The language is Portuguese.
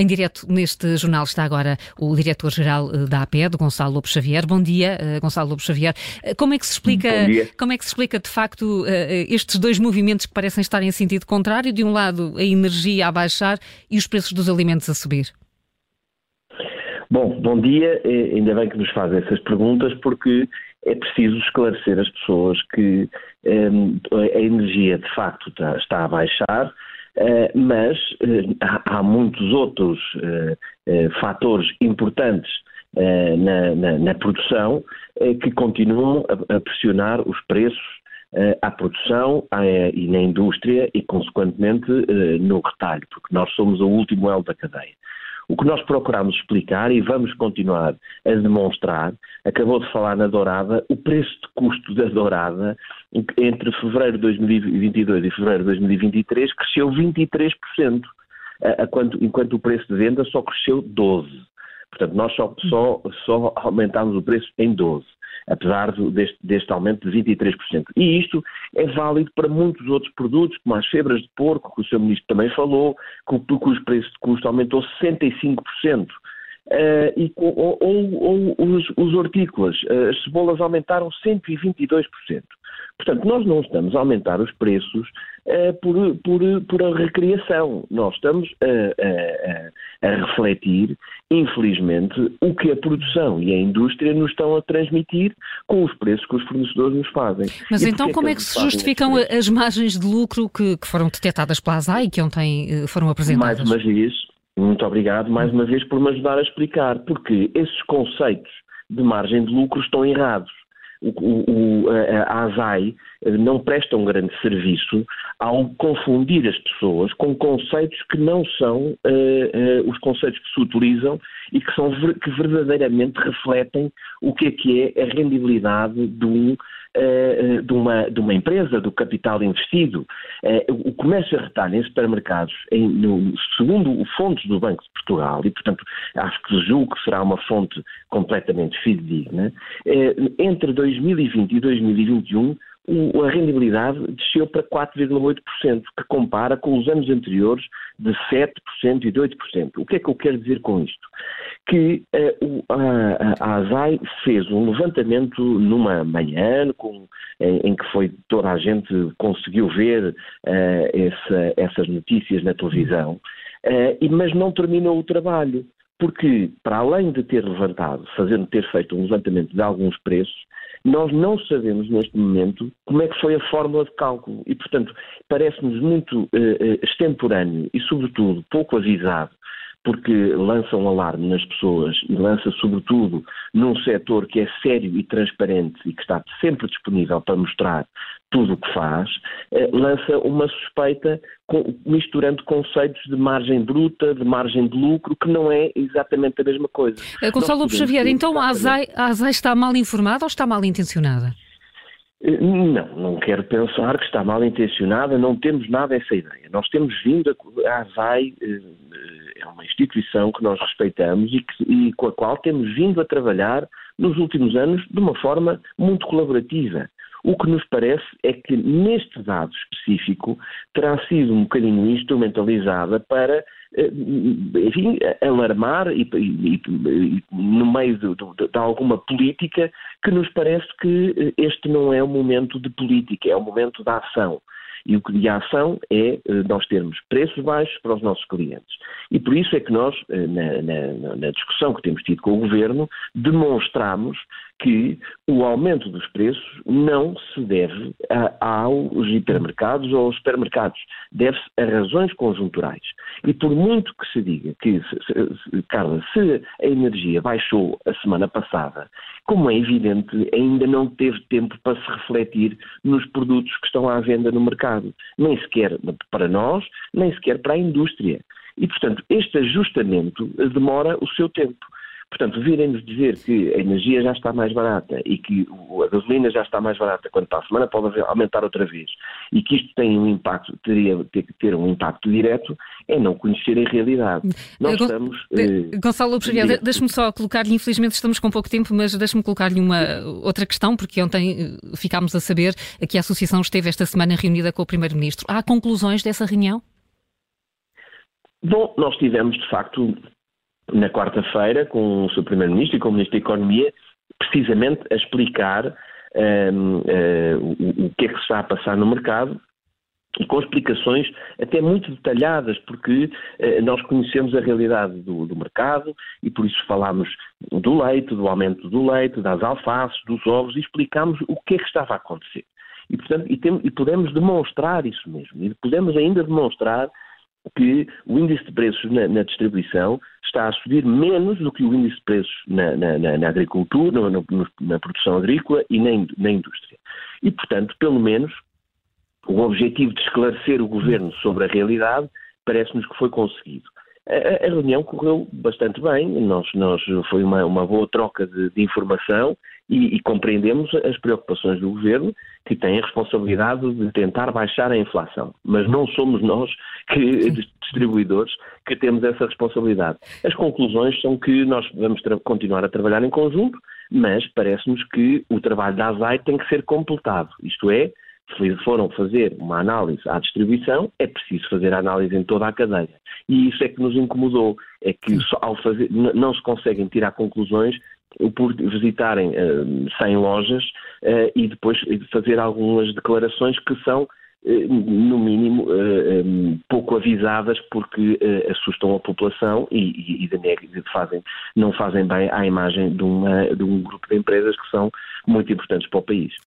Em direto neste jornal está agora o diretor-geral eh, da APED, Gonçalo Lopes Xavier. Bom dia, eh, Gonçalo Lopes Xavier. Eh, como é que se explica, como é que se explica de facto estes dois movimentos que parecem estar em sentido contrário? De um lado, a energia a baixar e os preços dos alimentos a subir. Bom, bom dia. Ainda bem que nos fazem essas perguntas, porque é preciso esclarecer as pessoas que a energia de facto está, está a baixar mas eh, há, muitos outros eh, fatores importantes na, na, na, produção que continuam a, a, pressionar os preços à produção e na indústria e, consequentemente, no retalho, porque nós somos o último elo da cadeia. O que nós procuramos explicar e vamos continuar a demonstrar, acabou de falar na dourada, o preço de custo da dourada entre fevereiro de 2022 e fevereiro de 2023 cresceu 23%, enquanto o preço de venda só cresceu 12%. Portanto, nós só, só, só aumentámos o preço em 12% apesar deste, deste aumento de 23%. E isto é válido para muitos outros produtos, como as febras de porco, que o Sr. Ministro também falou, cujo preço de custo aumentou 65%. Uh, e, ou, ou, ou os, os, hortícolas, uh, as cebolas aumentaram 122%. Portanto, nós não estamos a aumentar os preços uh, por, por, por a recriação. Nós estamos a, a, a, refletir, infelizmente, o que a produção e a indústria nos estão a transmitir com os preços que os fornecedores nos fazem. Mas e então, como é que se justificam as margens de lucro que, que foram detectadas pela ASAI e que ontem foram apresentadas? Mais uma vez, muito obrigado mais uma vez por me ajudar a explicar, porque esses conceitos de margem de lucro estão errados. O, o, a ASAI não presta um grande serviço ao confundir as pessoas com conceitos que não são uh, uh, os conceitos que se utilizam e que, são, que verdadeiramente refletem o que é que é a rendibilidade de um uh, de, uma, de uma empresa, do capital investido. Uh, o comércio a retalho em supermercados, em, no, segundo fontes do Banco de Portugal, e portanto acho que julgo que será uma fonte completamente fidedigna, entre 2020 e 2021 a rendibilidade desceu para 4,8%, que compara com os anos anteriores de 7% e de 8%. O que é que eu quero dizer com isto? Que uh, a, a ASAI fez um levantamento numa manhã com, em, em, que foi toda a gente conseguiu ver uh, essa, essas notícias na televisão, uh, mas não terminou o trabalho porque, para além de ter levantado, fazendo ter feito um levantamento de alguns preços, nós não sabemos neste momento como é que foi a fórmula de cálculo. E, portanto, parece-nos muito uh, extemporâneo e, sobretudo, pouco avisado porque lança um alarme nas pessoas e lança, sobretudo, num setor que é sério e transparente e que está sempre disponível para mostrar tudo o que faz, eh, lança uma suspeita misturando conceitos de margem bruta, de margem de lucro, que não é exatamente a mesma coisa. Eh, Gonçalo Lopes Xavier, então a ASAI, a ASAI está mal informada ou está mal intencionada? Eh, não, não quero pensar que está mal intencionada, não temos nada essa ideia. Nós temos vindo, a, a ASAI é uma instituição que nós respeitamos e, que, e com a qual temos vindo a trabalhar nos últimos anos de uma forma muito colaborativa. O que nos parece é que neste dado específico terá sido um bocadinho instrumentalizada para, eh, enfim, alarmar e, e, e no meio de, de, de, alguma política que nos parece que este não é o momento de política, é o momento da ação. E o que de ação é eh, nós termos preços baixos para os nossos clientes. E por isso é que nós, eh, na, na, na discussão que temos tido com o Governo, demonstramos que o aumento dos preços não se deve a, aos hipermercados ou aos supermercados, deve-se a razões conjunturais. E por muito que se diga que, Carla, se a energia baixou a semana passada, como é evidente, ainda não teve tempo para se refletir nos produtos que estão à venda no mercado, nem sequer para nós, nem sequer para a indústria. E, portanto, este ajustamento demora o seu tempo. Portanto, virem-nos dizer que a energia já está mais barata e que a gasolina já está mais barata quando para a semana pode aumentar outra vez e que isto tem um impacto, teria ter que ter um impacto direto, é não conhecer a realidade. Nós Gon estamos. Eh, Gonçalo Lopes deixe-me só colocar-lhe, infelizmente estamos com pouco tempo, mas deixe-me colocar-lhe uma outra questão, porque ontem eh, ficámos a saber que a Associação esteve esta semana reunida com o Primeiro-Ministro. Há conclusões dessa reunião? Bom, nós tivemos, de facto, na quarta-feira, com o seu Primeiro-Ministro e com o Ministro da Economia, precisamente a explicar um, uh, o, o que é que está a passar no mercado e com explicações até muito detalhadas, porque eh, nós conhecemos a realidade do, do, mercado e por isso falámos do leite, do aumento do leite, das alfaces, dos ovos e explicámos o que é que estava a acontecer. E, portanto, e, tem, e podemos demonstrar isso mesmo. E podemos ainda demonstrar que o índice de preços na, na, distribuição está a subir menos do que o índice de preços na, na, na agricultura, na produção agrícola e na indústria. E, portanto, pelo menos, o objetivo de esclarecer o governo sobre a realidade parece-nos que foi conseguido. A, a, reunião correu bastante bem, nós, nós foi uma, uma boa troca de, de informação e, e, compreendemos as preocupações do governo, que tem a responsabilidade de tentar baixar a inflação. Mas não somos nós, que, distribuidores, que temos essa responsabilidade. As conclusões são que nós vamos continuar a trabalhar em conjunto, mas parece-nos que o trabalho da ASAI tem que ser completado. Isto é, se foram fazer uma análise à distribuição, é preciso fazer a análise em toda a cadeia. E isso é que nos incomodou, é que ao fazer, não se conseguem tirar conclusões por visitarem uh, 100 lojas uh, e depois fazer algumas declarações que são uh, no mínimo pouco avisadas porque assustam a população e, e, e fazem, não fazem bem à imagem de, uma, de um grupo de empresas que são muito importantes para o país.